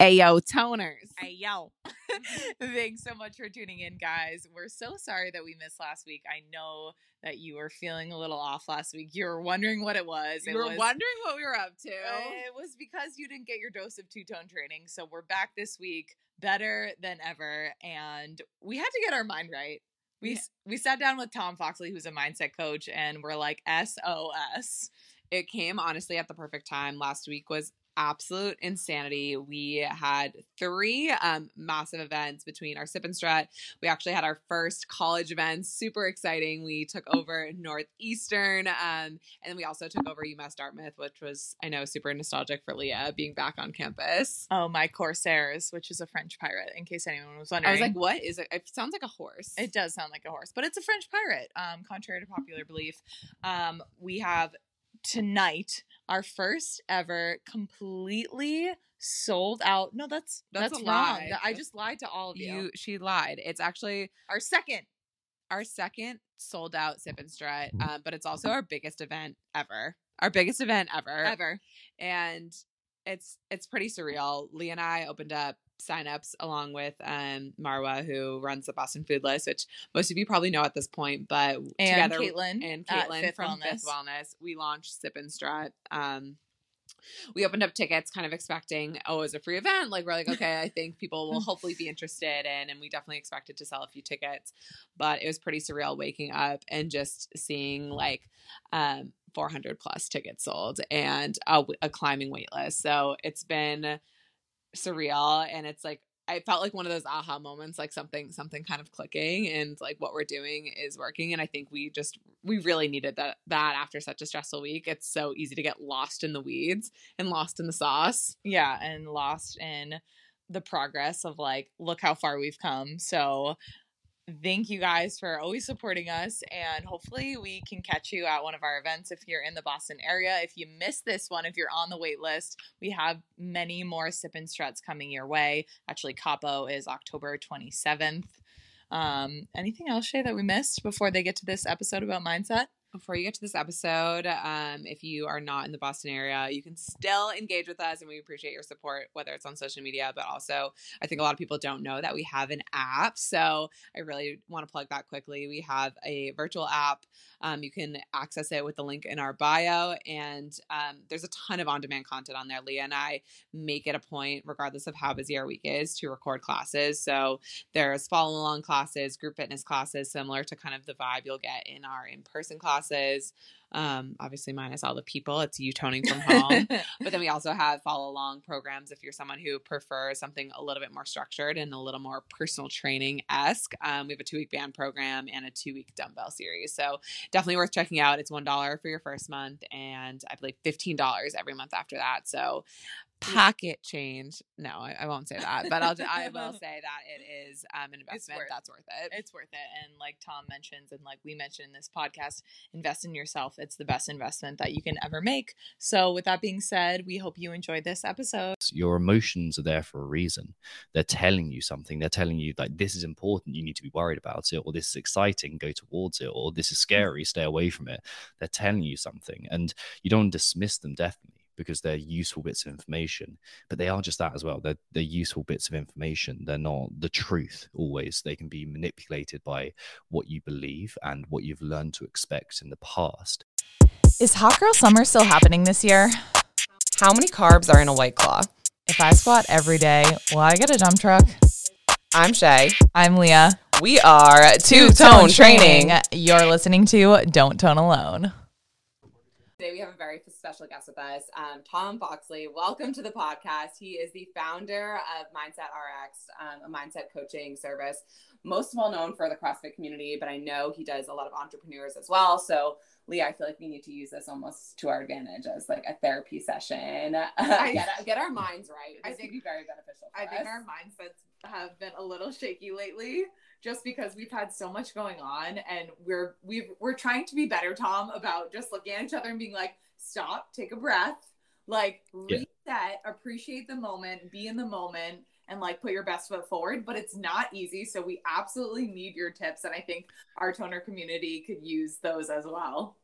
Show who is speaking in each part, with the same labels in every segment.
Speaker 1: Ayo toners.
Speaker 2: Ayo. Mm-hmm. Thanks so much for tuning in, guys. We're so sorry that we missed last week. I know that you were feeling a little off last week. You were wondering what it was.
Speaker 1: You
Speaker 2: it
Speaker 1: were
Speaker 2: was,
Speaker 1: wondering what we were up to.
Speaker 2: It was because you didn't get your dose of two tone training. So we're back this week, better than ever, and we had to get our mind right. We
Speaker 1: Yeah.
Speaker 2: we sat down with Tom Foxley, who's a mindset coach, and we're like SOS.
Speaker 1: it came honestly at the perfect time. Last week was absolute insanity. We had three um, massive events between our sip and strut. We actually had our first college events, super exciting. We took over Northeastern, um, and then we also took over UMass Dartmouth, which was I know super nostalgic for Leah being back on campus.
Speaker 2: Oh, my Corsairs, which is a French pirate, in case anyone was wondering, I
Speaker 1: was like, "What is it? It sounds like a horse."
Speaker 2: It does sound like a horse, but it's a French pirate, um, contrary to popular belief. Um, we have tonight our first ever completely sold out. No, that's
Speaker 1: That's
Speaker 2: that's,
Speaker 1: a
Speaker 2: wrong.
Speaker 1: lie.
Speaker 2: I just lied to all of you.
Speaker 1: you she lied. It's actually
Speaker 2: Our second.
Speaker 1: our second sold out sip and strut, um, but it's also our biggest event ever. Our biggest event ever.
Speaker 2: Ever.
Speaker 1: And it's it's pretty surreal. Lee and I opened up signups along with um Marwa, who runs the Boston Food List, which most of you probably know at this point, but
Speaker 2: And
Speaker 1: together
Speaker 2: Caitlin
Speaker 1: and Caitlin
Speaker 2: Fifth
Speaker 1: from
Speaker 2: Wellness.
Speaker 1: Fifth Wellness, we launched Sip and Strut. Um we opened up tickets kind of expecting oh it was a free event like we're like okay i think people will hopefully be interested in and we definitely expected to sell a few tickets but it was pretty surreal waking up and just seeing like um 400 plus tickets sold and a, a climbing wait list so it's been surreal and it's like I felt like one of those aha moments, like something something kind of clicking, and like what we're doing is working. And I think we just we really needed that that after such a stressful week. It's so easy to get lost in the weeds and lost in the sauce.
Speaker 2: Yeah, and lost in the progress of like, look how far we've come. So thank you guys for always supporting us and hopefully we can catch you at one of our events if you're in the boston area. If you missed this one if you're on the wait list we have many more sip and struts coming your way. Actually capo is october 27th um anything else shay that we missed before they get to this episode about mindset
Speaker 1: Before you get to this episode, um, if you are not in the Boston area, you can still engage with us, and we appreciate your support, whether it's on social media, but also I think a lot of people don't know that we have an app. So I really want to plug that quickly. We have a virtual app. Um, you can access it with the link in our bio, and um, there's a ton of on-demand content on there. Leah and I make it a point, regardless of how busy our week is, to record classes. So there's follow along classes, group fitness classes, similar to kind of the vibe you'll get in our in person classes. Um, obviously, minus all the people, it's you toning from home. but then we also have follow along programs if you're someone who prefers something a little bit more structured and a little more personal training esque. Um, we have a two week band program and a two week dumbbell series. So definitely worth checking out. It's $1 for your first month and I believe $15 every month after that. So pocket change. No, I, I won't say that, but I'll, I will say that it is um, an investment
Speaker 2: worth-
Speaker 1: that's worth it.
Speaker 2: it's worth it and like tom mentions and like we mentioned in this podcast invest in yourself. It's the best investment that you can ever make. So with that being said we hope you enjoyed this episode.
Speaker 3: Your emotions are there for a reason. They're telling you something. They're telling you like this is important you need to be worried about it or this is exciting go towards it or this is scary stay away from it. They're telling you something and you don't dismiss them definitely because they're useful bits of information but they are just that as well they're, they're useful bits of information they're not the truth always they can be manipulated by what you believe and what you've learned to expect in the past
Speaker 4: Is Hot Girl Summer still happening this year?
Speaker 5: How many carbs are in a white claw?
Speaker 4: If I squat every day, will I get a dump truck?
Speaker 5: I'm Shay.
Speaker 4: I'm Leah.
Speaker 5: We are Two Tone Training.
Speaker 4: You're listening to Don't Tone Alone.
Speaker 1: Today we have a very special guest with us, um, Tom Foxley. Welcome to the podcast. He is the founder of Mindset RX, um, a mindset coaching service, most well known for the CrossFit community, but I know he does a lot of entrepreneurs as well. So, Lee, I feel like we need to use this almost to our advantage as like a therapy session. get, get our minds right.
Speaker 2: I think-
Speaker 1: would be very beneficial. For
Speaker 2: i think our mindsets have been a little shaky lately just because we've had so much going on and we're we've we're trying to be better tom about just looking at each other and being like stop take a breath. Like
Speaker 3: Yeah.
Speaker 2: reset appreciate the moment be in the moment and like put your best foot forward. But it's not easy so we absolutely need your tips and i think our toner community could use those as well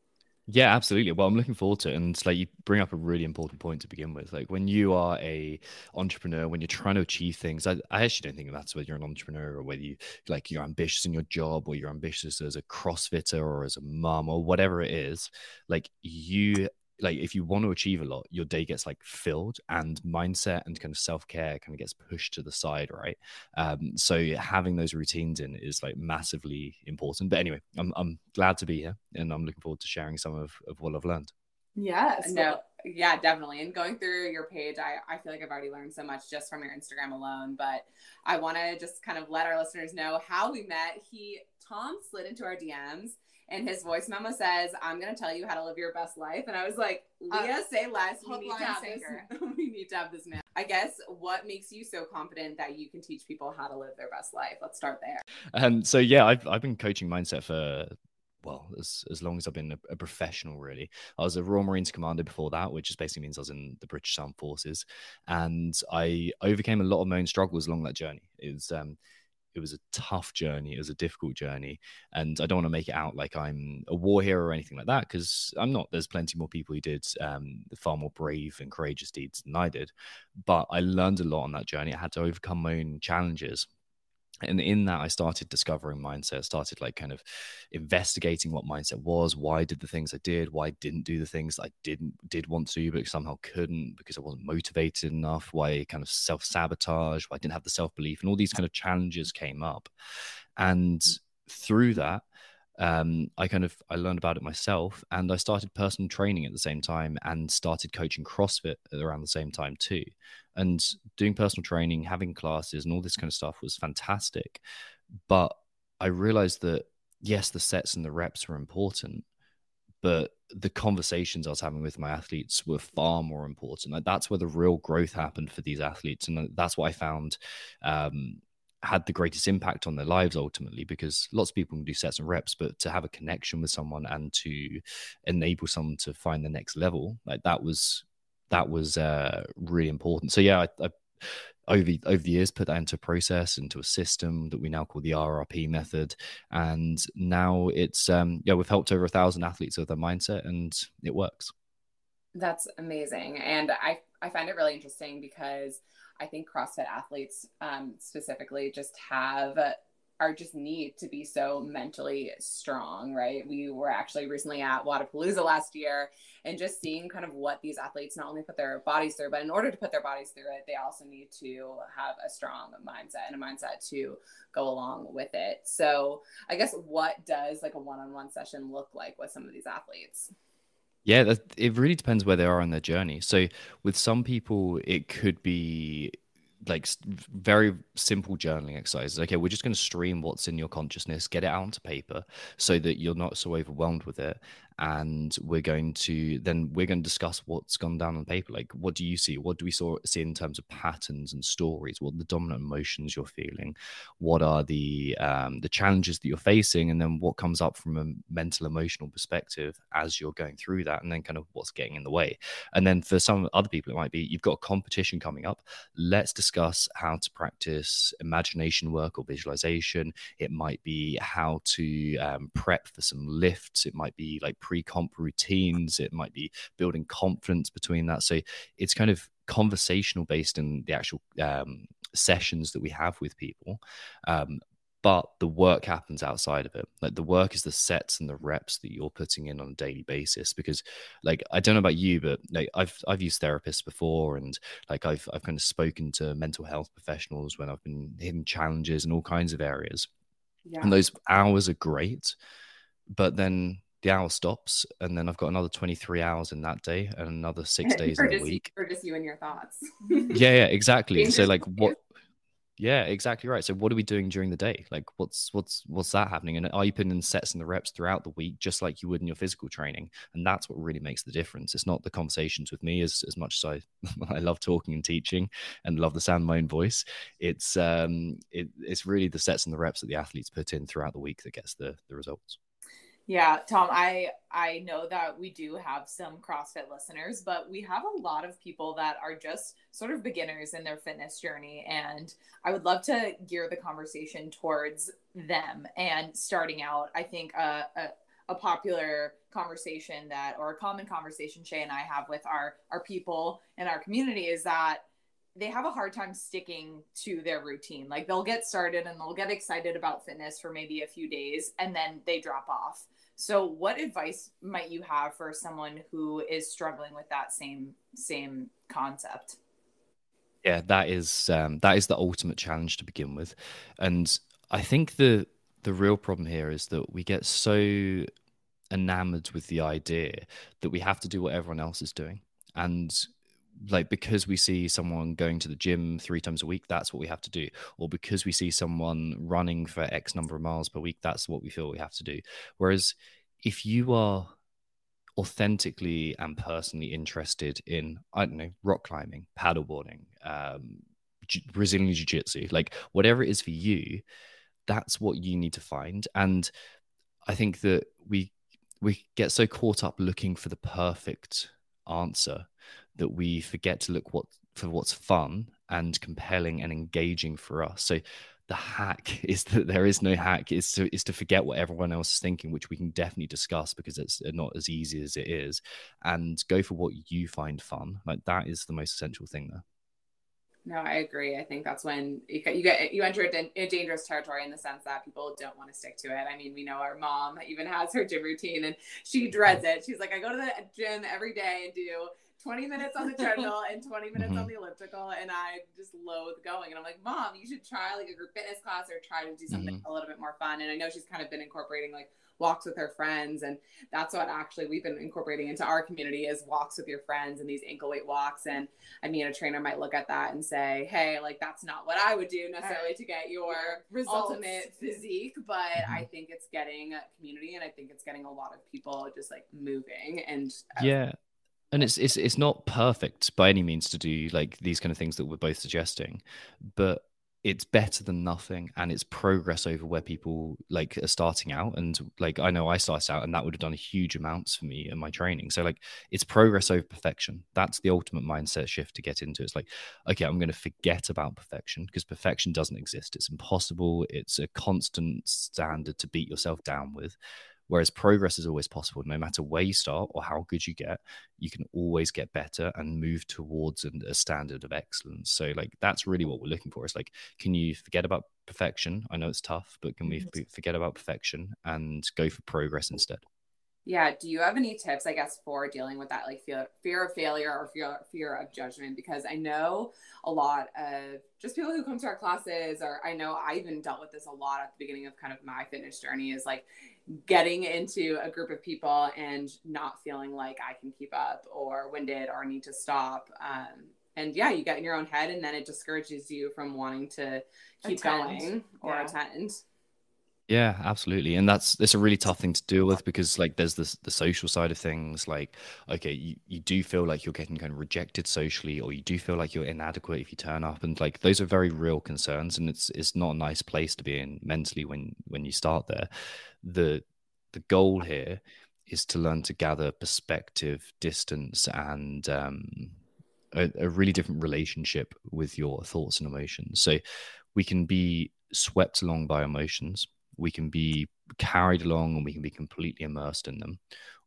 Speaker 3: Yeah, absolutely. Well, I'm looking forward to it. And like you bring up a really important point to begin with. Like when you are a entrepreneur, when you're trying to achieve things, I, I actually don't think that's whether you're an entrepreneur or whether you like you're ambitious in your job or you're ambitious as a CrossFitter or as a mom or whatever it is. Like you like if you want to achieve a lot your day gets like filled and mindset and kind of self-care kind of gets pushed to the side right? Um so having those routines in is like massively important. But anyway i'm, I'm glad to be here and i'm looking forward to sharing some of, of what i've learned.
Speaker 1: Yes. No yeah definitely and going through your page I, I feel like i've already learned so much just from your instagram alone but i want to just kind of let our listeners know how we met he tom slid into our dms and his voice memo says, "I'm going to tell you how to live your best life." And I was like, uh, "Leah, uh, say less. We need to have this. we need to have this man." I guess what makes you so confident that you can teach people how to live their best life? Let's start there.
Speaker 3: Um. So yeah, I've I've been coaching mindset for well, as, as long as I've been a, a, professional, really. I was a Royal Marines commando before that, which just basically means I was in the British Armed Forces. And I overcame a lot of my own struggles along that journey. It was, um, it was a tough journey. It was a difficult journey. And I don't want to make it out like I'm a war hero or anything like that because I'm not. There's plenty more people who did um, far more brave and courageous deeds than I did. But I learned a lot on that journey. I had to overcome my own challenges and in that i started discovering mindset started like kind of investigating what mindset was why did the things i did why I didn't do the things i didn't did want to but somehow couldn't because i wasn't motivated enough why kind of self-sabotage why i didn't have the self-belief and all these kind of challenges came up. And through that um, I kind of I learned about it myself, and I started personal training at the same time, and started coaching CrossFit around the same time too. And doing personal training, having classes, and all this kind of stuff was fantastic. But I realized that yes, the sets and the reps were important, but the conversations I was having with my athletes were far more important. Like that's where the real growth happened for these athletes, and that's what I found um, had the greatest impact on their lives ultimately because lots of people can do sets and reps but to have a connection with someone and to enable someone to find the next level like that was that was uh, really important. So yeah I, I, over over the years put that into a process into a system that we now call the rrp method. And now it's um yeah we've helped over a thousand athletes with their mindset and it works.
Speaker 1: That's amazing. And i i find it really interesting because I think CrossFit athletes um, specifically just have are just need to be so mentally strong, right? We were actually recently at Wodapalooza last year and just seeing kind of what these athletes not only put their bodies through, but in order to put their bodies through it, they also need to have a strong mindset and a mindset to go along with it. So, I guess what does like a one on one session look like with some of these athletes?
Speaker 3: Yeah, that, it really depends where they are on their journey. So with some people, it could be like very simple journaling exercises. Okay, we're just going to stream what's in your consciousness, get it out onto paper so that you're not so overwhelmed with it and we're going to then we're going to discuss what's gone down on paper. Like what do you see? What do we saw, see in terms of patterns and stories? What the dominant emotions you're feeling? What are the um, the challenges that you're facing? And then what comes up from a mental emotional perspective as you're going through that and then kind of what's getting in the way. And then for some other people it might be you've got a competition coming up. Let's discuss how to practice imagination work or visualization. It might be how to um, prep for some lifts. It might be like pre-comp routines it might be building confidence between that. So it's kind of conversational based in the actual um, sessions that we have with people um, but the work happens outside of it. Like the work is the sets and the reps that you're putting in on a daily basis because like i don't know about you but like i've i've used therapists before and like i've i've kind of spoken to mental health professionals when i've been hitting challenges in all kinds of areas. Yeah. and those hours are great but then the hour stops and then I've got another 23 hours in that day and another six days in a week.
Speaker 1: Or just you and your thoughts.
Speaker 3: yeah, yeah, exactly. so like what yeah, exactly right. So what are we doing during the day? Like what's what's what's that happening? And are you putting in sets and the reps throughout the week just like you would in your physical training? And that's what really makes the difference. It's not the conversations with me as as much as I I love talking and teaching and love the sound of my own voice. It's um it, it's really the sets and the reps that the athletes put in throughout the week that gets the the results.
Speaker 2: Yeah, Tom, I I know that we do have some CrossFit listeners, but we have a lot of people that are just sort of beginners in their fitness journey and I would love to gear the conversation towards them and starting out. I think a, a, a popular conversation that or a common conversation Shay and I have with our our people in our community is that they have a hard time sticking to their routine. Like they'll get started and they'll get excited about fitness for maybe a few days and then they drop off. So what advice might you have for someone who is struggling with that same same concept?
Speaker 3: Yeah, that is um, that is the ultimate challenge to begin with, and I think the the real problem here is that we get so enamored with the idea that we have to do what everyone else is doing, and like because we see someone going to the gym three times a week that's what we have to do. Or because we see someone running for x number of miles per week that's what we feel we have to do. Whereas if you are authentically and personally interested in i don't know rock climbing paddleboarding um, brazilian jiu-jitsu like whatever it is for you that's what you need to find. And i think that we we get so caught up looking for the perfect answer that we forget to look what for what's fun and compelling and engaging for us. So the hack is that there is no hack is to is to forget what everyone else is thinking which we can definitely discuss because it's not as easy as it is and go for what you find fun. Like that is the most essential thing there.
Speaker 1: No i agree. I think that's when you get you enter a dangerous territory in the sense that people don't want to stick to it. I mean we know our mom even has her gym routine and she dreads it. She's like i go to the gym every day and do 20 minutes on the treadmill and 20 minutes mm-hmm. on the elliptical and I just loathe going. And I'm like, Mom, you should try like a group fitness class or try to do something mm-hmm. a little bit more fun. And I know she's kind of been incorporating like walks with her friends and that's what actually we've been incorporating into our community is walks with your friends and these ankle weight walks and i mean a trainer might look at that and say hey like that's not what i would do necessarily to get your Results. ultimate physique but mm-hmm. i think it's getting a community and i think it's getting a lot of people just like moving and
Speaker 3: yeah and it's it's it's not perfect by any means to do like these kind of things that we're both suggesting but it's better than nothing and it's progress over where people like are starting out. And like i know i started out and that would have done huge amounts for me in my training. So like it's progress over perfection. That's the ultimate mindset shift to get into. It's like okay i'm going to forget about perfection because perfection doesn't exist. It's impossible. It's a constant standard to beat yourself down with Whereas progress is always possible. No matter where you start or how good you get, you can always get better and move towards a standard of excellence. So, like, that's really what we're looking for. Is like, can you forget about perfection? I know it's tough, but can we mm-hmm. forget about perfection and go for progress instead?
Speaker 1: Yeah. Do you have any tips, I guess, for dealing with that, like fear, fear of failure or fear, fear of judgment? Because I know a lot of just people who come to our classes, or I know I even dealt with this a lot at the beginning of kind of my fitness journey is like getting into a group of people and not feeling like I can keep up or winded or need to stop. Um, and yeah, you get in your own head and then it discourages you from wanting to keep attend. going or yeah. attend.
Speaker 3: Yeah, absolutely. And that's it's a really tough thing to deal with because like there's this the social side of things like okay, you, you do feel like you're getting kind of rejected socially or you do feel like you're inadequate if you turn up and like those are very real concerns and it's it's not a nice place to be in mentally when when you start there. The the goal here is to learn to gather perspective, distance and um a, a really different relationship with your thoughts and emotions. So we can be swept along by emotions we can be carried along and we can be completely immersed in them,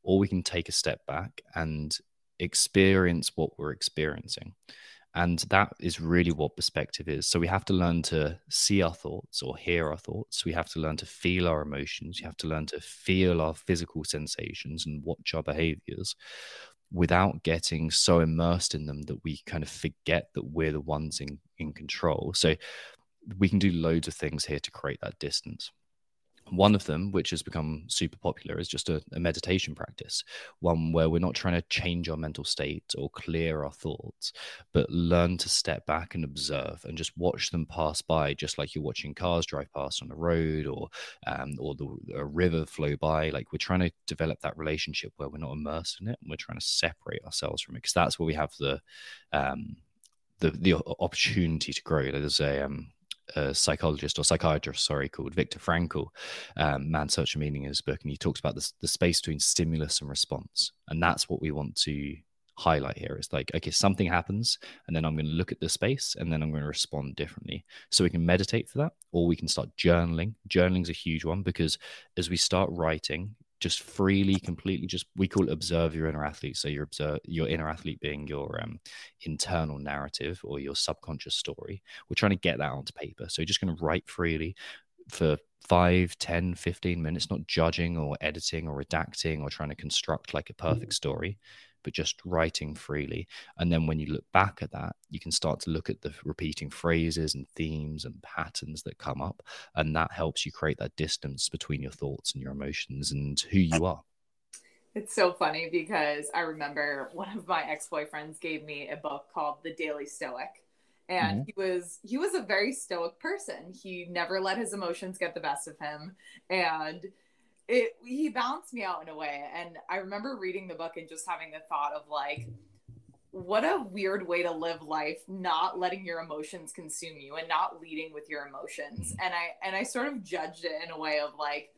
Speaker 3: or we can take a step back and experience what we're experiencing. And that is really what perspective is. So we have to learn to see our thoughts or hear our thoughts. We have to learn to feel our emotions. You have to learn to feel our physical sensations and watch our behaviors without getting so immersed in them that we kind of forget that we're the ones in, in control. So we can do loads of things here to create that distance. One of them, which has become super popular, is just a, a, meditation practice, one where we're not trying to change our mental state or clear our thoughts, but learn to step back and observe and just watch them pass by, just like you're watching cars drive past on the road or um, or the a river flow by. Like we're trying to develop that relationship where we're not immersed in it and we're trying to separate ourselves from it because that's where we have the um, the the opportunity to grow. There's a um, a psychologist or psychiatrist, sorry, called Viktor Frankl, um, Man's Search Meaning in his book, and he talks about this, the space between stimulus and response, and that's what we want to highlight here. It's like, okay, something happens, and then I'm going to look at the space, and then I'm going to respond differently. So we can meditate for that, or we can start journaling. Journaling is a huge one because as we start writing, just freely, completely, just we call it observe your inner athlete. So your observe your inner athlete being your um, internal narrative or your subconscious story. We're trying to get that onto paper. So you're just going to write freely for 5 10 15 minutes not judging or editing or redacting or trying to construct like a perfect story but just writing freely. And then when you look back at that, you can start to look at the repeating phrases and themes and patterns that come up. And that helps you create that distance between your thoughts and your emotions and who you are.
Speaker 2: It's so funny because I remember one of my ex-boyfriends gave me a book called The Daily Stoic. And mm-hmm. he was he was a very stoic person. He never let his emotions get the best of him. And it he balanced me out in a way. And i remember reading the book and just having the thought of like what a weird way to live life not letting your emotions consume you and not leading with your emotions. Mm-hmm. and i and i sort of judged it in a way of like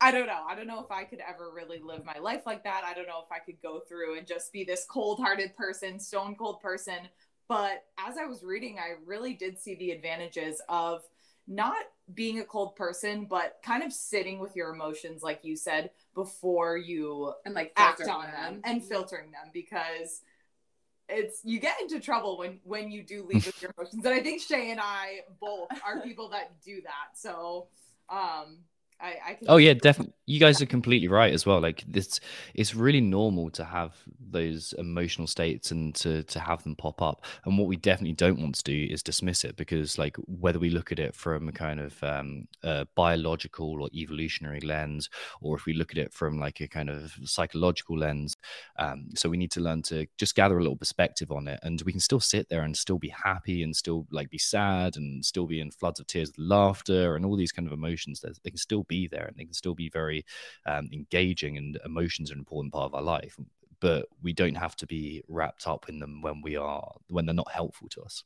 Speaker 2: i don't know. I don't know if i could ever really live my life like that. I don't know if i could go through and just be this cold-hearted person stone cold person. But as i was reading i really did see the advantages of not being a cold person, but kind of sitting with your emotions, like you said, before you
Speaker 1: and like
Speaker 2: act on them. them and filtering them because it's you get into trouble when when you do lead with your emotions. And I think Shay and I both are people that do that. So um I, I
Speaker 3: oh yeah, definitely. You guys are completely right as well. Like this, it's really normal to have those emotional states and to to have them pop up. And what we definitely don't want to do is dismiss it because, like, whether we look at it from a kind of um, a biological or evolutionary lens, or if we look at it from like a kind of psychological lens, um, so we need to learn to just gather a little perspective on it, and we can still sit there and still be happy and still like be sad and still be in floods of tears, with laughter, and all these kind of emotions. That they can still be there and they can still be very um, engaging and emotions are an important part of our life but we don't have to be wrapped up in them when we are when they're not helpful to us.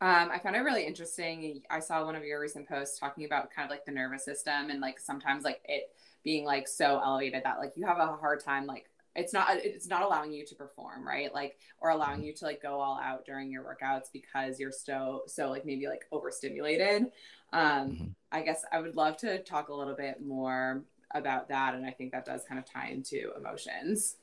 Speaker 1: Um, I found it really interesting. I saw one of your recent posts talking about kind of like the nervous system and like sometimes like it being like so elevated that like you have a hard time like it's not it's not allowing you to perform right? Like or allowing you to like go all out during your workouts because you're so so like maybe like overstimulated um mm-hmm. i guess i would love to talk a little bit more about that and i think that does kind of tie into emotions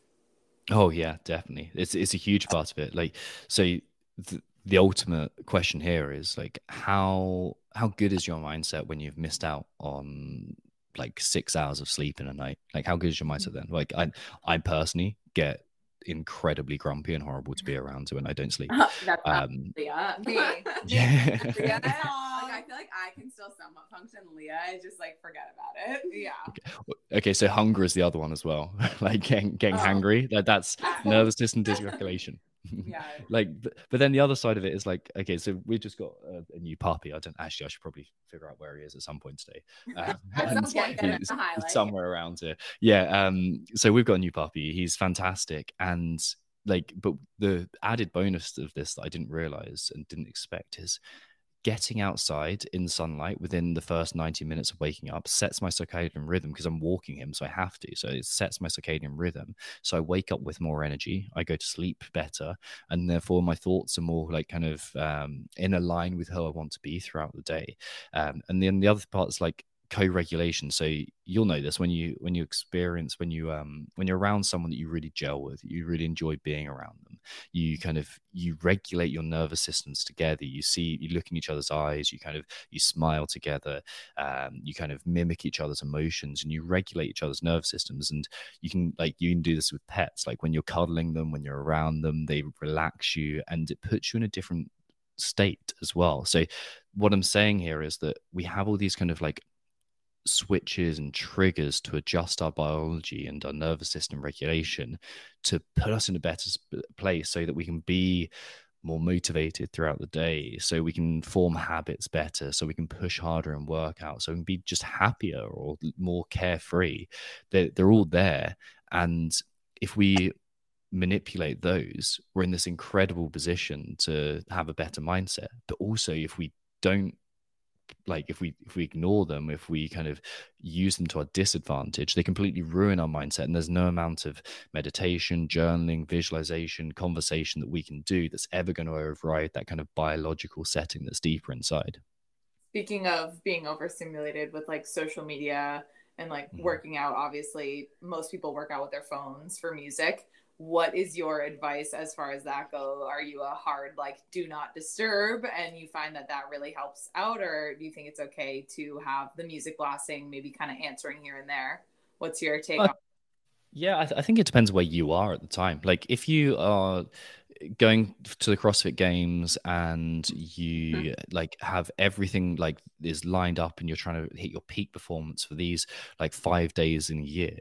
Speaker 3: oh yeah definitely it's it's a huge part of it like so th- the ultimate question here is like how how good is your mindset when you've missed out on like six hours of sleep in a night. Like, how good is your mindset then? Like, I, I personally get incredibly grumpy and horrible to be around to when I don't sleep.
Speaker 1: That's um, Leah. Me. yeah. I feel like I can still somewhat function. Leah is just like forget about it. Yeah.
Speaker 3: Okay, okay so hunger is the other one as well. like getting getting oh. hungry. Like that's nervous system dysregulation.
Speaker 1: yeah
Speaker 3: like but, but, then the other side of it is like okay so we've just got a, a, new puppy i don't actually i should probably figure out where he is at some point today um, somewhere around here yeah um so we've got a new puppy he's fantastic and like but the added bonus of this that i didn't realize and didn't expect is getting outside in sunlight within the first 90 minutes of waking up sets my circadian rhythm because I'm walking him, so I have to. So it sets my circadian rhythm. So I wake up with more energy, I go to sleep better, and therefore my thoughts are more like kind of um, in a line with who I want to be throughout the day. Um, and then the other part is like co-regulation. So you'll know this when you when you experience when you um when you're around someone that you really gel with you really enjoy being around them you kind of you regulate your nervous systems together you see you look in each other's eyes you kind of you smile together um, you kind of mimic each other's emotions and you regulate each other's nervous systems. And you can like you can do this with pets like when you're cuddling them when you're around them they relax you and it puts you in a different state as well. So what i'm saying here is that we have all these kind of like switches and triggers to adjust our biology and our nervous system regulation to put us in a better place so that we can be more motivated throughout the day so we can form habits better so we can push harder and work out so we can be just happier or more carefree. They're, they're all there. And if we manipulate those we're in this incredible position to have a better mindset. But also if we don't like if we if we ignore them if we kind of use them to our disadvantage they completely ruin our mindset. And there's no amount of meditation journaling visualization conversation that we can do that's ever going to override that kind of biological setting that's deeper inside.
Speaker 2: Speaking of being overstimulated with like social media and like
Speaker 3: Mhm.
Speaker 2: working out obviously most people work out with their phones for music what is your advice as far as that go? Are you a hard like do not disturb and you find that that really helps out or do you think it's okay to have the music blasting maybe kind of answering here and there? What's your take
Speaker 3: Uh,
Speaker 2: on
Speaker 3: Yeah, I, th- I think it depends where you are at the time. Like, if you are going to the CrossFit Games and you like have everything like is lined up and you're trying to hit your peak performance for these like five days in a year,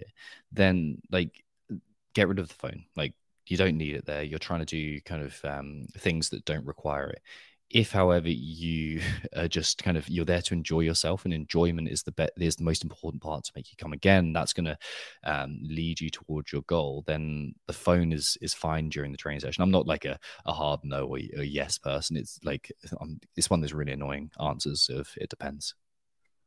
Speaker 3: then like get rid of the phone. Like, you don't need it there. You're trying to do kind of um, things that don't require it. If, however, you are just kind of you're there to enjoy yourself, and enjoyment is the be- is the most important part to make you come again. That's going to um, lead you towards your goal. Then the phone is is fine during the training session. I'm not like a, a hard no or a yes person. It's like I'm, it's one of those really annoying answers of it depends.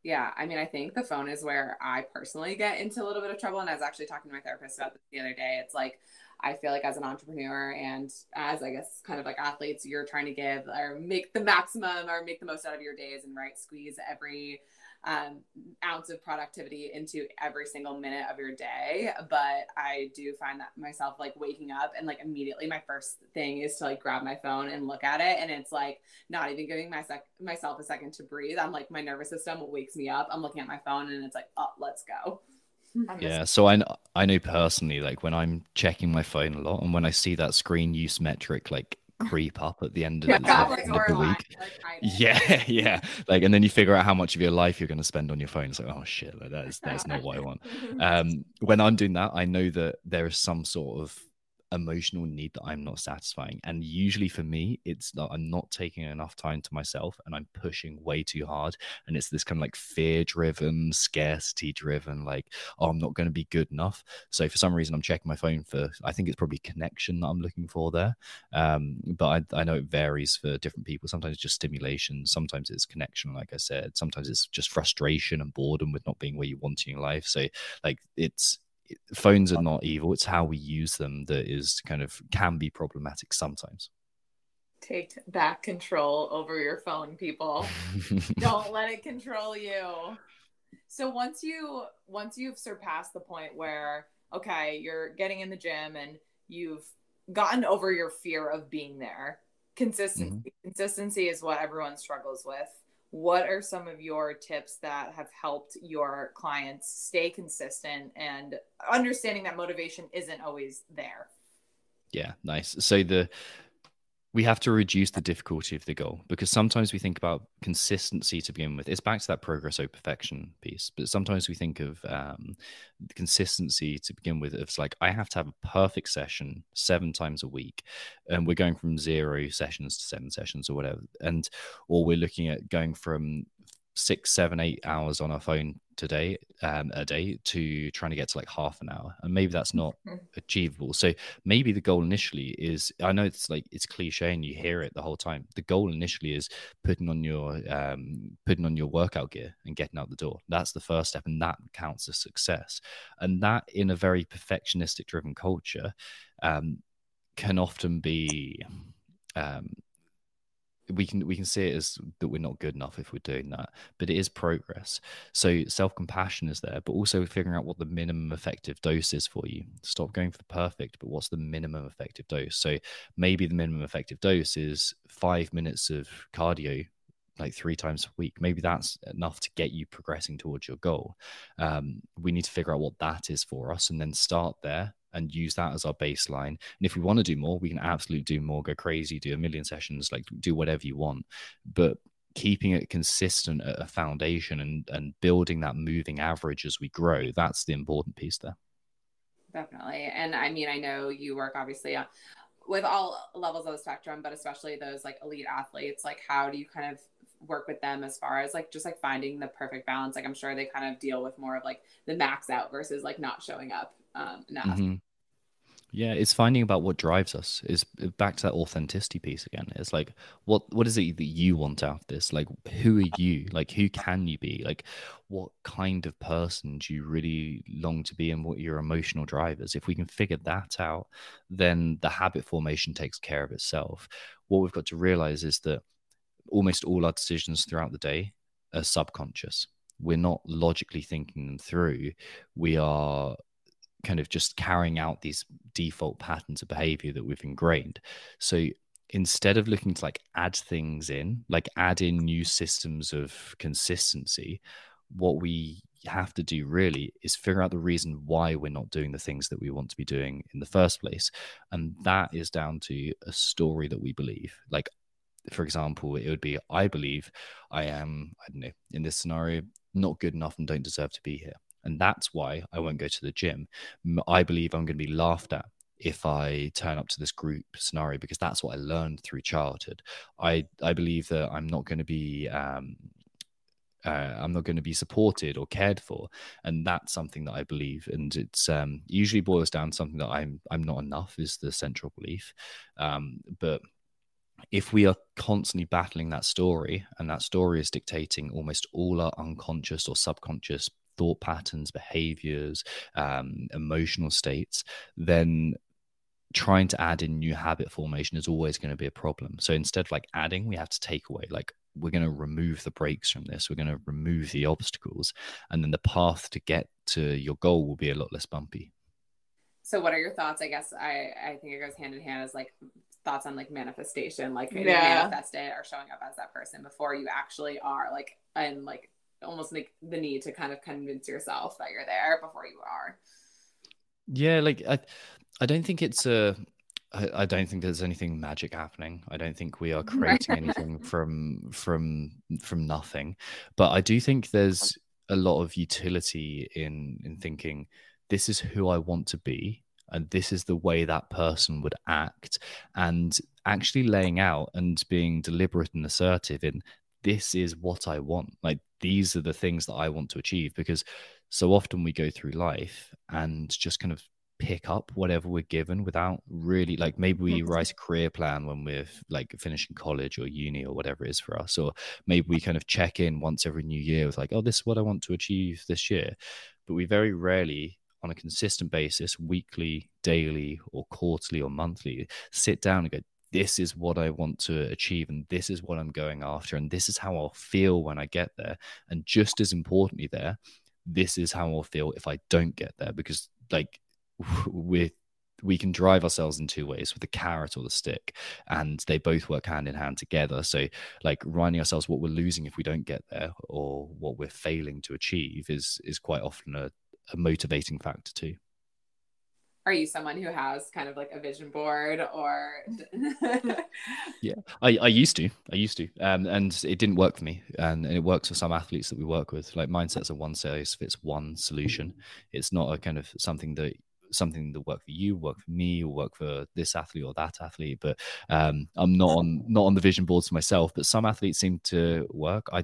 Speaker 1: Yeah, I mean, I think the phone is where I personally get into a little bit of trouble. And I was actually talking to my therapist about this the other day. It's like, I feel like as an entrepreneur and as I guess kind of like athletes, you're trying to give or make the maximum or make the most out of your days and right, squeeze every um, ounce of productivity into every single minute of your day. But I do find that myself like waking up and like immediately my first thing is to like grab my phone and look at it. And it's like not even giving my sec- myself a second to breathe. I'm like, my nervous system wakes me up. I'm looking at my phone and it's like, oh, let's go.
Speaker 3: Yeah, so I kn- I know personally, like when I'm checking my phone a lot, and when I see that screen use metric like creep up at the end of, the,
Speaker 1: I'm like,
Speaker 3: end of the week,
Speaker 1: like,
Speaker 3: yeah, yeah, like, and then you figure out how much of your life you're going to spend on your phone. It's like, oh shit, like, that is that's not what I want. Um, when I'm doing that, I know that there is some sort of emotional need that I'm not satisfying, and usually for me, it's that I'm not taking enough time to myself, and I'm pushing way too hard, and it's this kind of like fear-driven, scarcity-driven, like, oh, I'm not going to be good enough. So for some reason, I'm checking my phone for. I think it's probably connection that I'm looking for there, um, but I, I know it varies for different people. Sometimes it's just stimulation, sometimes it's connection, like I said. Sometimes it's just frustration and boredom with not being where you want in your life. So like it's it- phones are not evil. It's how we use them that is kind of can be problematic sometimes.
Speaker 2: take back control over your phone people don't let it control you so once you once you've surpassed the point where okay you're getting in the gym and you've gotten over your fear of being there consistency mm-hmm. consistency is what everyone struggles with what are some of your tips that have helped your clients stay consistent and understanding that motivation isn't always there
Speaker 3: Yeah, nice. So the we have to reduce the difficulty of the goal because sometimes we think about consistency to begin with. It's back to that progress over perfection piece, but sometimes we think of um, consistency to begin with. It's like I have to have a perfect session seven times a week, and we're going from zero sessions to seven sessions or whatever, and or we're looking at going from six, seven, eight hours on our phone today, um, a day to trying to get to like half an hour, and maybe that's not achievable. So maybe the goal initially is I know it's like it's cliche and you hear it the whole time. The goal initially is putting on your um, putting on your workout gear and getting out the door. That's the first step, and that counts as success. And that in a very perfectionistic driven culture um, can often be. Um, we can we can see it as that we're not good enough if we're doing that but it is progress. So self-compassion is there but also figuring out what the minimum effective dose is for you. Stop going for the perfect but what's the minimum effective dose? So maybe the minimum effective dose is five minutes of cardio like three times a week. Maybe that's enough to get you progressing towards your goal. Um, we need to figure out what that is for us and then start there and use that as our baseline. And if we want to do more, we can absolutely do more, go crazy, do a million sessions, like do whatever you want. But keeping it consistent at a foundation and, and building that moving average as we grow, that's the important piece there.
Speaker 1: Definitely. And I mean, I know you work obviously on, with all levels of the spectrum, but especially those like elite athletes. Like, how do you kind of work with them as far as like just like finding the perfect balance? Like, I'm sure they kind of deal with more of like the max out versus like not showing up um.
Speaker 3: Mhm. Yeah, it's finding about what drives us. Is back to that authenticity piece again. It's like what what is it that you want out of this? Like who are you? Like who can you be? Like what kind of person do you really long to be and what your emotional drivers? If we can figure that out, then the habit formation takes care of itself. What we've got to realize is that almost all our decisions throughout the day are subconscious. we're not logically thinking them through. We are kind of just carrying out these default patterns of behavior that we've ingrained. So instead of looking to like add things in, like add in new systems of consistency, what we have to do really is figure out the reason why we're not doing the things that we want to be doing in the first place. And that is down to a story that we believe. Like, for example, it would be I believe I am, I don't know, in this scenario, not good enough and don't deserve to be here. And that's why I won't go to the gym. I believe I'm going to be laughed at if I turn up to this group scenario because that's what I learned through childhood. I I believe that I'm not going to be um, uh, I'm not going to be supported or cared for, and that's something that I believe. And it's um, usually boils down to something that I'm I'm not enough is the central belief. Um, but if we are constantly battling that story, and that story is dictating almost all our unconscious or subconscious thought patterns, behaviors, um, emotional states, then trying to add in new habit formation is always going to be a problem. So instead of like adding, we have to take away. Like we're going to remove the brakes from this. We're going to remove the obstacles, and then the path to get to your goal will be a lot less bumpy.
Speaker 1: So, what are your thoughts? I guess I I think it goes hand in hand as like thoughts on like manifestation, like yeah. manifest it or showing up as that person before you actually are like and like almost like the need to kind of convince yourself that you're there before you are.
Speaker 3: Yeah, like I, I don't think it's a. I, I don't think there's anything magic happening. I don't think we are creating anything from from from nothing. But I do think there's a lot of utility in in thinking this is who I want to be and this is the way that person would act and actually laying out and being deliberate and assertive in this is what I want. Like these are the things that I want to achieve because so often we go through life and just kind of pick up whatever we're given without really like maybe we mm-hmm. write a career plan when we're like finishing college or uni or whatever it is for us or maybe we kind of check in once every new year with like oh this is what i want to achieve this year but we very rarely on a consistent basis weekly daily or quarterly or monthly sit down and go this is what I want to achieve and this is what I'm going after and this is how I'll feel when I get there and just as importantly there this is how I'll feel if I don't get there because like with we can drive ourselves in two ways with the carrot or the stick and they both work hand in hand together. So like reminding ourselves what we're losing if we don't get there or what we're failing to achieve is is quite often a, a motivating factor too
Speaker 1: are you someone who has kind of like a vision board or
Speaker 3: yeah I, I used to i used to um, and it didn't work for me and, and, it works for some athletes that we work with like mindsets are one size fits one solution it's not a kind of something that something that work for you work for me or work for this athlete or that athlete but um, i'm not on not on the vision boards myself but some athletes seem to work. I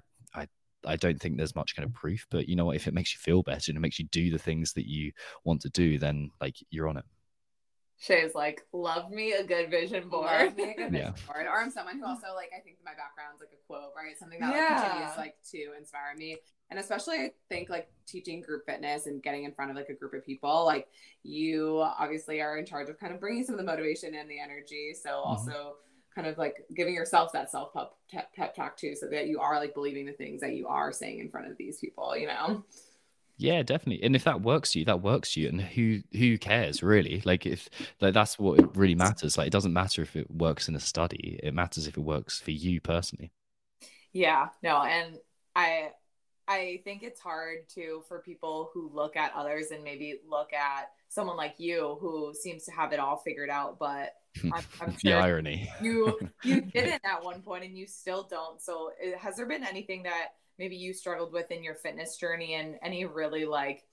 Speaker 3: I don't think there's much kind of proof, but you know what? If it makes you feel better and it makes you do the things that you want to do, then like you're on it.
Speaker 1: Shay's like, love me a good vision board. Love me a good vision yeah. board. Or I'm someone who also like I think my background's like a quote, right? Something that yeah. like, continues like to inspire me. And especially I think like teaching group fitness and getting in front of like a group of people, like you obviously are in charge of kind of bringing some of the motivation and the energy. So mm-hmm. also kind of like giving yourself that self pep, pep talk too, so that you are like believing the things that you are saying in front of these people, you know?
Speaker 3: Yeah, definitely. And if that works for you, that works for you. And who who cares really? Like if like that's what it really matters. Like it doesn't matter if it works in a study. It matters if it works for you personally.
Speaker 2: Yeah, no, and I I think it's hard too for people who look at others and maybe look at someone like you who seems to have it all figured out, but I'm, I'm
Speaker 3: sure the irony.
Speaker 2: you you didn't at one point and you still don't. So has there been anything that maybe you struggled with in your fitness journey and any really like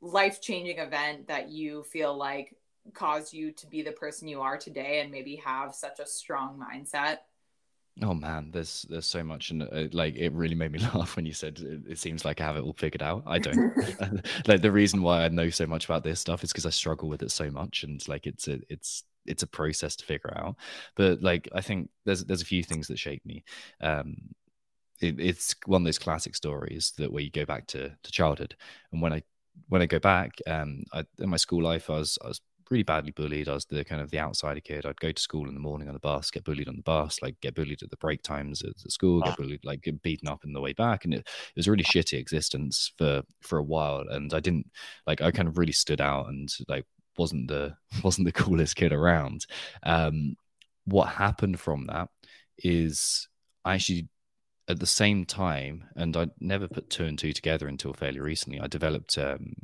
Speaker 2: life changing event that you feel like caused you to be the person you are today and maybe have such a strong mindset?
Speaker 3: Oh man, there's there's so much, and uh, like it really made me laugh when you said it, it, seems like I have it all figured out. I don't. like the reason why I know so much about this stuff is because I struggle with it so much, and like it's a it's it's a process to figure out. But like I think there's there's a few things that shape me. Um, it, it's one of those classic stories that where you go back to to childhood, and when I when I go back, um, I, in my school life, I was I was really badly bullied. I was the kind of the outsider kid. I'd go to school in the morning on the bus, get bullied on the bus, like get bullied at the break times at school, get bullied, like get beaten up in the way back, and it, it was a really shitty existence for for a while. And I didn't like I kind of really stood out and like wasn't the wasn't the coolest kid around. Um, what happened from that is I actually at the same time, and I never put two and two together until fairly recently. I developed um,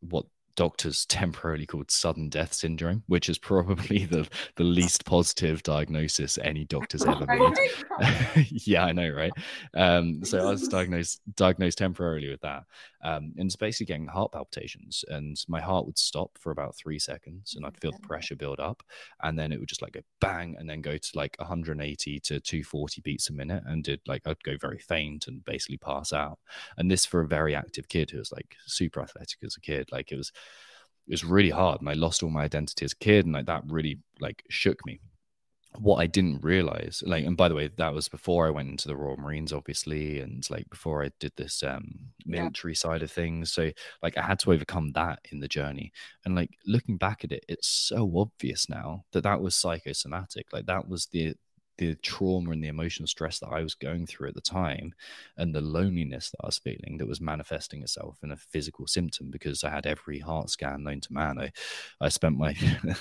Speaker 3: what doctors temporarily called sudden death syndrome, which is probably the, the least positive diagnosis any doctor's ever made. yeah, I know, right? Um, so I was diagnosed diagnosed temporarily with that. Um, and it's basically getting heart palpitations, and my heart would stop for about three seconds, and I'd feel the pressure build up, and then it would just like go bang, and then go to like 180 to 240 beats a minute, and did like I'd go very faint and basically pass out. And this for a very active kid who was like super athletic as a kid, like it was it was really hard and i lost all my identity as a kid and like that really like shook me what i didn't realize like and by the way that was before i went into the royal marines obviously and like before i did this um military yeah. side of things so like i had to overcome that in the journey and like looking back at it it's so obvious now that that was psychosomatic like that was the the trauma and the emotional stress that I was going through at the time and the loneliness that I was feeling that was manifesting itself in a physical symptom because I had every heart scan known to man. I, I spent my,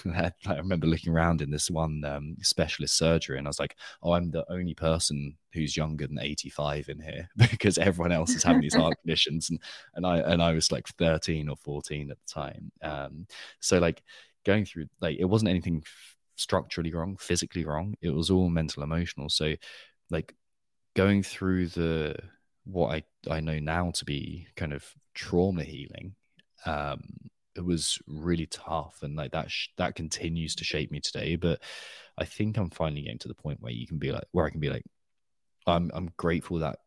Speaker 3: I remember looking around in this one um, specialist surgery and I was like, oh, I'm the only person who's younger than 85 in here because everyone else is having these heart conditions. And, and I, and I was like 13 or 14 at the time. Um, so like going through, like, it wasn't anything structurally wrong, physically wrong. It was all mental, emotional. So, like going through the what I I know now to be kind of trauma healing, um, it was really tough, and like that sh- that continues to shape me today. But I think I'm finally getting to the point where you can be like, where I can be like, I'm I'm grateful that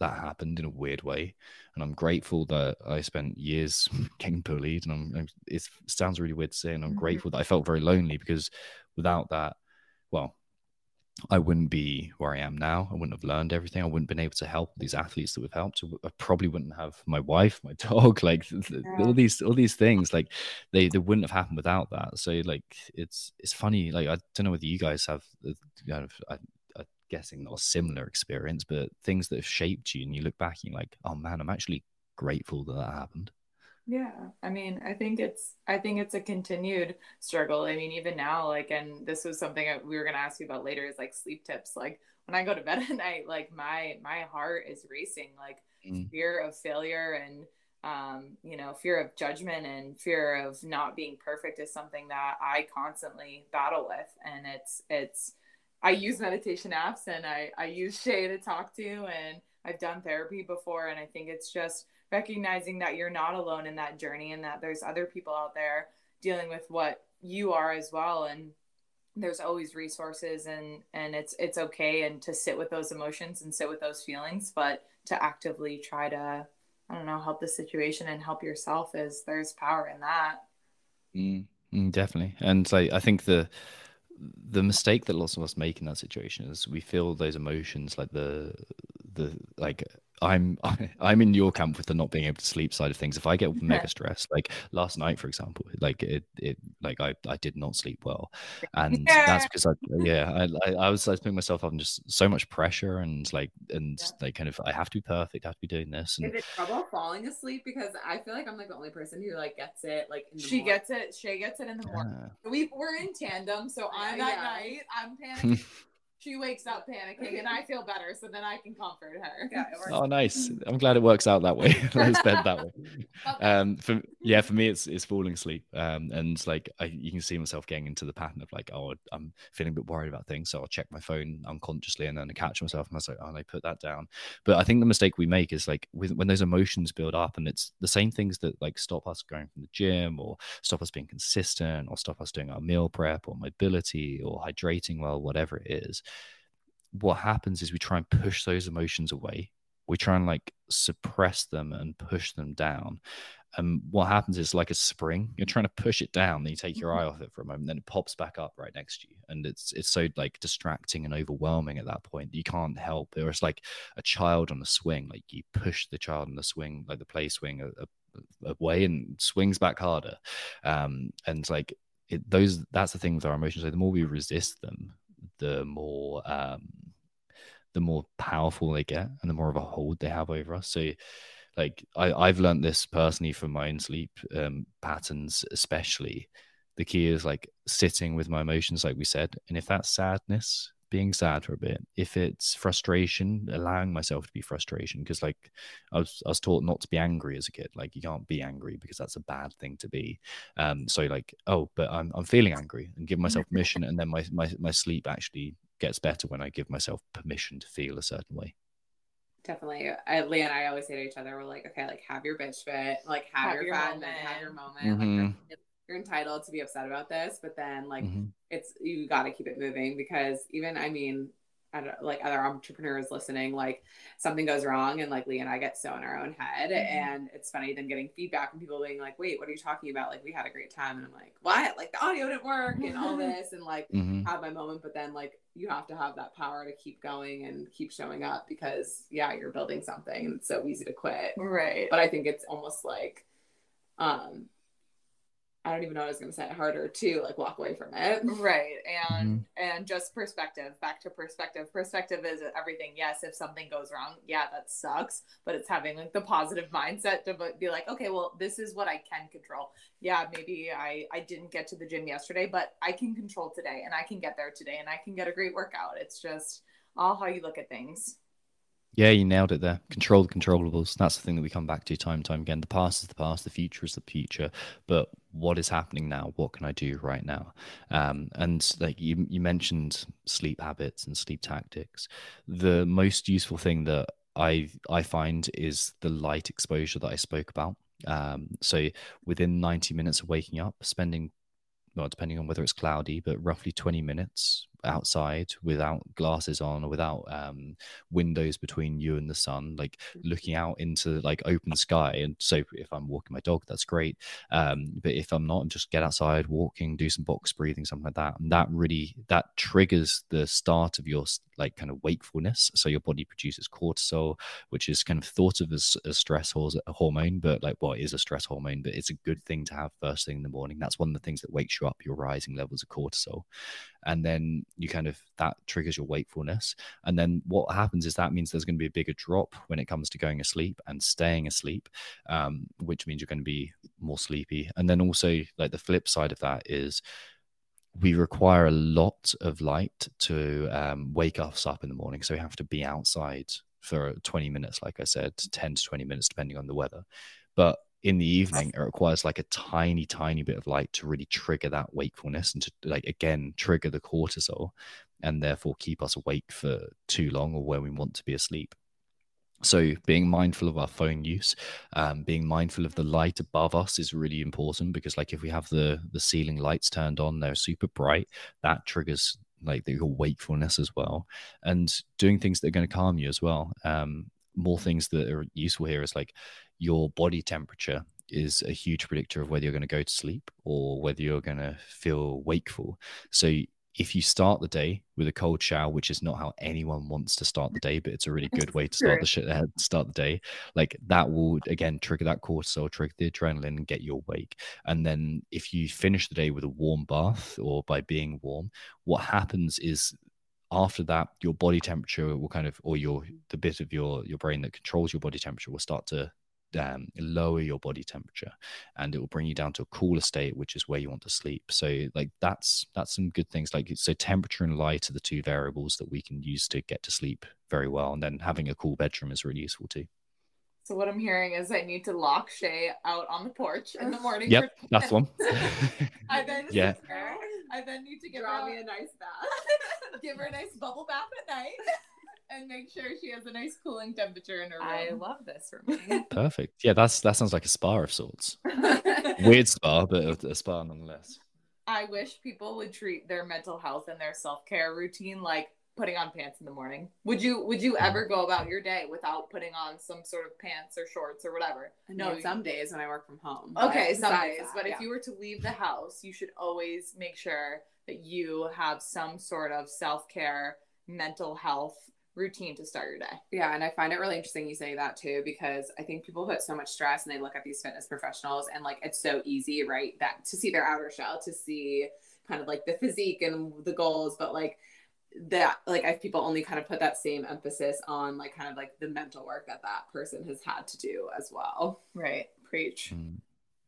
Speaker 3: that happened in a weird way and i'm grateful that i spent years getting bullied and i'm it sounds really weird to say and i'm mm-hmm. grateful that i felt very lonely because without that, well, I wouldn't be where I am now. I wouldn't have learned everything. I wouldn't have been able to help these athletes that we've helped. I probably wouldn't have my wife, my dog, like yeah. all these all these things. Like they they wouldn't have happened without that. So like it's it's funny. Like I don't know whether you guys have uh, kind of I, I'm guessing not a similar experience, but things that have shaped you, and you look back and you're like, oh man, I'm actually grateful that that happened.
Speaker 2: Yeah, I mean, I think it's I think it's a continued struggle. I mean, even now, like, and this was something we were gonna ask you about later is like sleep tips. Like when I go to bed at night, like my my heart is racing, like mm. fear of failure and um, you know, fear of judgment and fear of not being perfect is something that I constantly battle with, and it's it's I use meditation apps and I I use Shay to talk to, and I've done therapy before, and I think it's just recognizing that you're not alone in that journey and that there's other people out there dealing with what you are as well. And there's always resources and and it's it's okay and to sit with those emotions and sit with those feelings but to actively try to i don't know help the situation and help yourself is there's power in that.
Speaker 3: Mm, mm, definitely. And like i think the the mistake that lots of us make in that situation is we feel those emotions like the the like I'm I'm in your camp with the not being able to sleep side of things. If I get mega stressed, like last night, for example, like it it like I, I did not sleep well, and yeah. that's because I yeah I, I, I was I was putting myself up in just so much pressure and like and yeah. like kind of I have to be perfect, I have to be doing this. And,
Speaker 1: Is it trouble falling asleep? Because I feel like I'm like the only person who like gets it like
Speaker 2: she morning. gets it. She gets it in the morning. We we're in tandem, so uh, I'm at night. I'm panicking. She wakes up panicking and I feel better. So then I can comfort her. Yeah,
Speaker 3: oh, nice. I'm glad it works out that way. it's better that way. Um, for, yeah, for me, it's, it's falling asleep. Um, and like, I, you can see myself getting into the pattern of like, oh, I'm feeling a bit worried about things. So I'll check my phone unconsciously and then I catch myself and I was like, oh, and I put that down. But I think the mistake we make is like with, when those emotions build up and it's the same things that like stop us going from the gym or stop us being consistent or stop us doing our meal prep or mobility or hydrating well, whatever it is what happens is we try and push those emotions away. We try and like suppress them and push them down. And what happens is like a spring, you're trying to push it down, then you take your eye mm-hmm. off it for a moment, then it pops back up right next to you. And it's it's so like distracting and overwhelming at that point you can't help. Or it's like a child on a swing, like you push the child on the swing, like the play swing a, a, away and swings back harder. Um, and like it, those that's the thing with our emotions. So the more we resist them, the more um, the more powerful they get, and the more of a hold they have over us. So, like I, I've learned this personally from my own sleep um, patterns, especially. The key is like sitting with my emotions, like we said, and if that's sadness, being sad for a bit. If it's frustration, allowing myself to be frustration, because like I was, I was taught not to be angry as a kid. Like you can't be angry because that's a bad thing to be. Um, so like, oh, but I'm I'm feeling angry and give myself permission, and then my my my sleep actually gets better when I give myself permission to feel a certain way.
Speaker 1: Definitely. I, Leah and I always say to each other, we're like, okay, like have your bitch fit, like have,
Speaker 2: Have
Speaker 1: your,
Speaker 2: your
Speaker 1: fun,
Speaker 2: moment.
Speaker 1: have your moment.
Speaker 3: Mhm.
Speaker 1: Like you're, you're entitled to be upset about this, but then like
Speaker 3: Mhm.
Speaker 1: it's you got to keep it moving because even I mean, I don't, like other entrepreneurs listening, like something goes wrong and like Leah and I get so in our own head,
Speaker 2: Mhm.
Speaker 1: and it's funny then getting feedback from people being like, wait, what are you talking about? Like we had a great time, and I'm like, what? Like the audio didn't work and all this, and like
Speaker 3: Mhm.
Speaker 1: have my moment, but then like you have to have that power to keep going and keep showing up because yeah, you're building something and it's so easy to quit.
Speaker 2: Right.
Speaker 1: But I think it's almost like um I don't even know what I was gonna say harder to like walk away from it.
Speaker 2: Right. And mm-hmm. and just perspective. Back to perspective. Perspective is everything. Yes, if something goes wrong, yeah, that sucks. But it's having like the positive mindset to be like, okay, well, this is what I can control. Yeah, maybe I I didn't get to the gym yesterday, but I can control today and I can get there today and I can get a great workout. It's just all how you look at things.
Speaker 3: Yeah, you nailed it there. Control the controllables. That's the thing that we come back to time and time again. The past is the past, the future is the future. But what is happening now? What can I do right now? Um, and like you, you mentioned sleep habits and sleep tactics. The most useful thing that I I find is the light exposure that I spoke about. Um, so within 90 minutes of waking up, spending well, depending on whether it's cloudy, but roughly 20 minutes outside without glasses on or without um, windows between you and the sun, like looking out into like open sky. And so if I'm walking my dog, that's great. Um, but if I'm not, just get outside, walking, do some box breathing, something like that. And that really that triggers the start of your like kind of wakefulness. So your body produces cortisol, which is kind of thought of as a stress hormone, but like what well, is a stress hormone, but it's a good thing to have first thing in the morning. That's one of the things that wakes you up, your rising levels of cortisol. And then you kind of that triggers your wakefulness. And then what happens is that means there's going to be a bigger drop when it comes to going asleep and staying asleep, um, which means you're going to be more sleepy. And then also, like the flip side of that is we require a lot of light to um, wake us up in the morning. So we have to be outside for 20 minutes, like I said, 10 to 20 minutes, depending on the weather. But in the evening, it requires like a tiny, tiny bit of light to really trigger that wakefulness and to, like, again, trigger the cortisol and therefore keep us awake for too long or when we want to be asleep. So, being mindful of our phone use, um, being mindful of the light above us is really important because, like, if we have the the ceiling lights turned on, they're super bright. That triggers like the, your wakefulness as well, and doing things that are going to calm you as well. Um, more things that are useful here is like your body temperature is a huge predictor of whether you're going to go to sleep or whether you're going to feel wakeful. So if you start the day with a cold shower, which is not how anyone wants to start the day, but it's a really good way to start the sh- uh, start the day. Like that will again trigger that cortisol, trigger the adrenaline, and get you awake. And then if you finish the day with a warm bath or by being warm, what happens is after that your body temperature will kind of or your the bit of your your brain that controls your body temperature will start to um, lower your body temperature and it will bring you down to a cooler state which is where you want to sleep so like that's that's some good things like so temperature and light are the two variables that we can use to get to sleep very well and then having a cool bedroom is really useful too
Speaker 2: So what I'm hearing is I need to lock Shay out on the porch in the morning.
Speaker 3: yep
Speaker 2: for-
Speaker 3: that's one
Speaker 2: I then
Speaker 3: Yeah.
Speaker 2: I then need to give
Speaker 1: Draw
Speaker 2: her
Speaker 1: me a nice bath.
Speaker 2: give her a nice bubble bath at night and make sure she has a nice cooling temperature in her room.
Speaker 1: I love this for me.
Speaker 3: perfect yeah that's that sounds like a spa of sorts weird spa but a, a spa nonetheless
Speaker 2: I wish people would treat their mental health and their self-care routine like putting on pants in the morning. Would you would you ever go about your day without putting on some sort of pants or shorts or whatever?
Speaker 1: no,
Speaker 2: you-
Speaker 1: some days when I work from home.
Speaker 2: Okay, some days.
Speaker 1: that,
Speaker 2: But
Speaker 1: yeah.
Speaker 2: if you were to leave the house, you should always make sure that you have some sort of self care, mental health routine to start your day.
Speaker 1: Yeah, and I find it really interesting you say that too because I think people put so much stress and they look at these fitness professionals and like it's so easy, right? That to see their outer shell, to see kind of like the physique and the goals, but like that like I people only kind of put that same emphasis on like kind of like the mental work that that person has had to do as well.
Speaker 2: Right. Preach.
Speaker 3: Mm.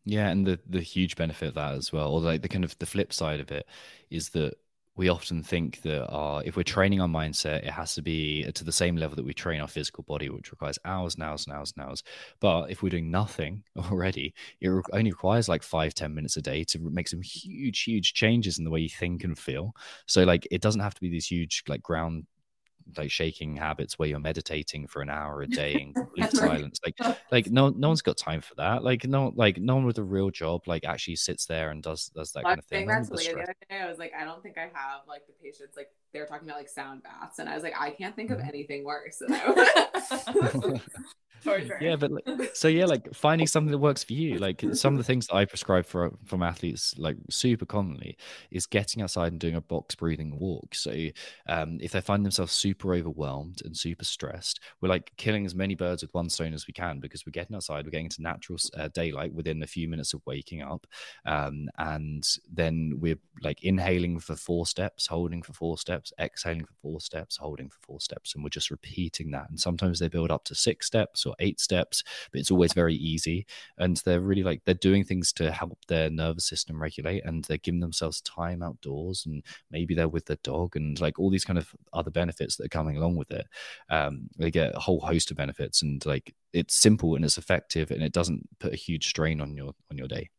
Speaker 3: Yeah, and the the huge benefit of that as well, or like the kind of the flip side of it, is that we often think that our if we're training our mindset, it has to be to the same level that we train our physical body, which requires hours and hours and hours and hours. But if we're doing nothing already, it only requires like five ten minutes a day to make some huge, huge changes in the way you think and feel. So like it doesn't have to be these huge like ground like shaking habits where you're meditating for an hour a day in complete silence like like no no one's got time for that like no like no one with a real job like actually sits there and does does that kind of thing.
Speaker 1: that's the other day i was like i don't think i have like the patience like they were talking about like sound baths and i was like i can't think of
Speaker 3: Mm-hmm.
Speaker 1: anything worse
Speaker 3: yeah but like, so yeah like finding something that works for you like some of the things that i prescribe for from athletes like super commonly is getting outside and doing a box breathing walk so um, if they find themselves super overwhelmed and super stressed we're like killing as many birds with one stone as we can because we're getting outside we're getting into natural uh, daylight within a few minutes of waking up um, and then we're like inhaling for four steps holding for four steps exhaling for four steps holding for four steps and we're just repeating that and sometimes they build up to six steps or eight steps, but it's always very easy. And they're really like they're doing things to help their nervous system regulate and they're giving themselves time outdoors and maybe they're with their dog and like all these kind of other benefits that are coming along with it. Um, they get a whole host of benefits and like it's simple and it's effective and it doesn't put a huge strain on your on your day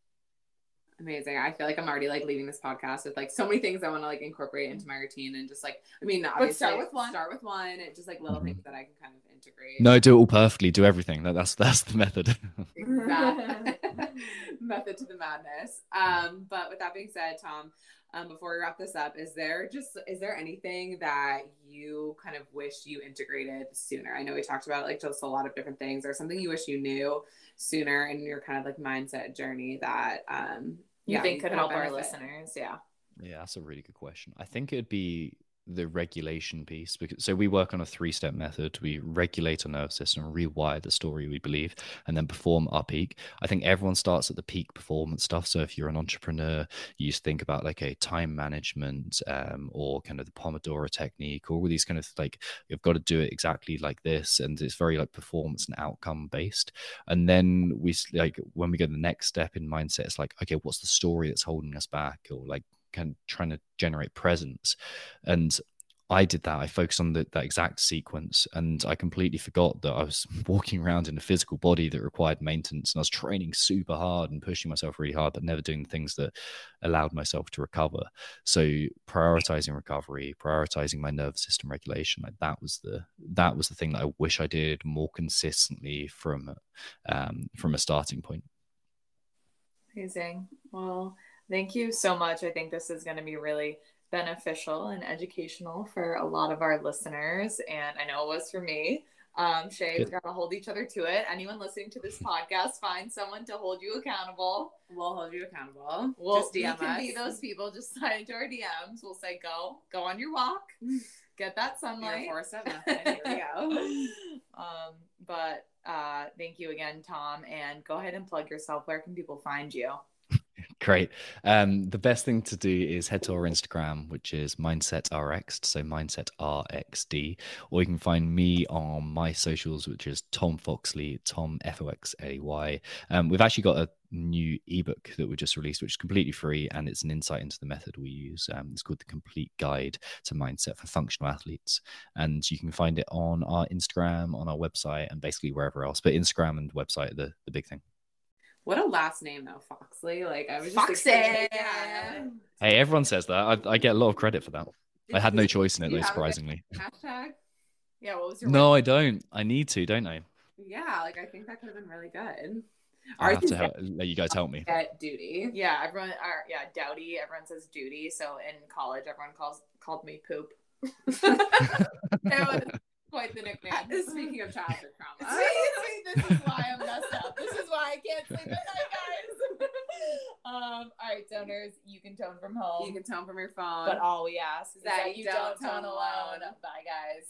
Speaker 1: amazing. I feel like I'm already like leaving this podcast with like so many things I want to like incorporate into my routine and just like I mean obviously
Speaker 2: start with one.
Speaker 1: Start with one and just like little
Speaker 3: Mhm.
Speaker 1: things that I can kind of integrate.
Speaker 3: no do it all perfectly do everything that, that's that's the method
Speaker 1: Exact- method to the madness. Um, but with that being said, Tom, um, before we wrap this up, is there just is there anything that you kind of wish you integrated sooner? I know we talked about like just a lot of different things, or something you wish you knew sooner in your kind of like mindset journey that um
Speaker 2: You
Speaker 1: yeah,
Speaker 2: think could help our listeners? Yeah.
Speaker 3: Yeah, that's a really good question. I think it'd be the regulation piece because so we work on a three-step method. We regulate our nervous system, rewire the story we believe, and then perform our peak. I think everyone starts at the peak performance stuff. So if you're an entrepreneur, you think about like a time management um, or kind of the Pomodoro technique, or all these kind of like you've got to do it exactly like this, and it's very like performance and outcome based. And then we like when we go to the next step in mindset, it's like okay, what's the story that's holding us back, or like kind of trying to generate presence and I did that. I focused on the, that exact sequence, and I completely forgot that I was walking around in a physical body that required maintenance, and I was training super hard and pushing myself really hard, but never doing the things that allowed myself to recover. So prioritizing recovery, prioritizing my nervous system regulation, like that was the that was the thing that I wish I did more consistently from um, from a starting point.
Speaker 2: Amazing. Well, thank you so much. I think this is going to be really beneficial and educational for a lot of our listeners. And I know it was for me. Um, Shay, we got to hold each other to it. Anyone listening to this podcast, find someone to hold you accountable.
Speaker 1: We'll hold you accountable.
Speaker 2: We'll,
Speaker 1: just DM
Speaker 2: we can
Speaker 1: us.
Speaker 2: be those people. Just slide into our DMs. We'll say, go, go on your walk, get that
Speaker 1: Your
Speaker 2: sunlight.
Speaker 1: four step. Here we go.
Speaker 2: um, but uh, thank you again, Tom. And go ahead and plug yourself. Where can people find you?
Speaker 3: Great. Um, the best thing to do is head to our Instagram, which is Mindset RX, so Mindset RXD, or you can find me on my socials, which is Tom Foxley, Tom F O X A Y. Um, we've actually got a new ebook that we just released, which is completely free, and it's an insight into the method we use. Um, it's called the Complete Guide to Mindset for Functional Athletes, and you can find it on our Instagram, on our website, and basically wherever else. But Instagram and website are the the big thing.
Speaker 1: What a last name though, Foxley. Like I was just
Speaker 2: Foxy.
Speaker 1: yeah.
Speaker 3: Hey, everyone says that. I, I get a lot of credit for that. I had no choice in it, though,
Speaker 1: have a good
Speaker 3: surprisingly.
Speaker 1: Hashtag.
Speaker 2: Yeah, what was your
Speaker 3: No, I don't. I need to, don't I?
Speaker 1: Yeah, like I think that could have been really good.
Speaker 3: I
Speaker 1: Ours
Speaker 3: have to help, let you guys help me.
Speaker 1: Get duty.
Speaker 2: Yeah, everyone. Are, yeah, Dowdy. Everyone says duty. So in college, everyone calls called me poop. That was quite the nickname.
Speaker 1: Speaking of childhood trauma.
Speaker 2: See, see, this is why I'm messed up. This is why I can't sleep at night, guys. um, all right, donors, you can tone from home.
Speaker 1: You can tone from your phone.
Speaker 2: but all we ask is
Speaker 1: That
Speaker 2: that, you
Speaker 1: don't
Speaker 2: don't tone
Speaker 1: tone
Speaker 2: alone.
Speaker 1: alone.
Speaker 2: Bye, guys.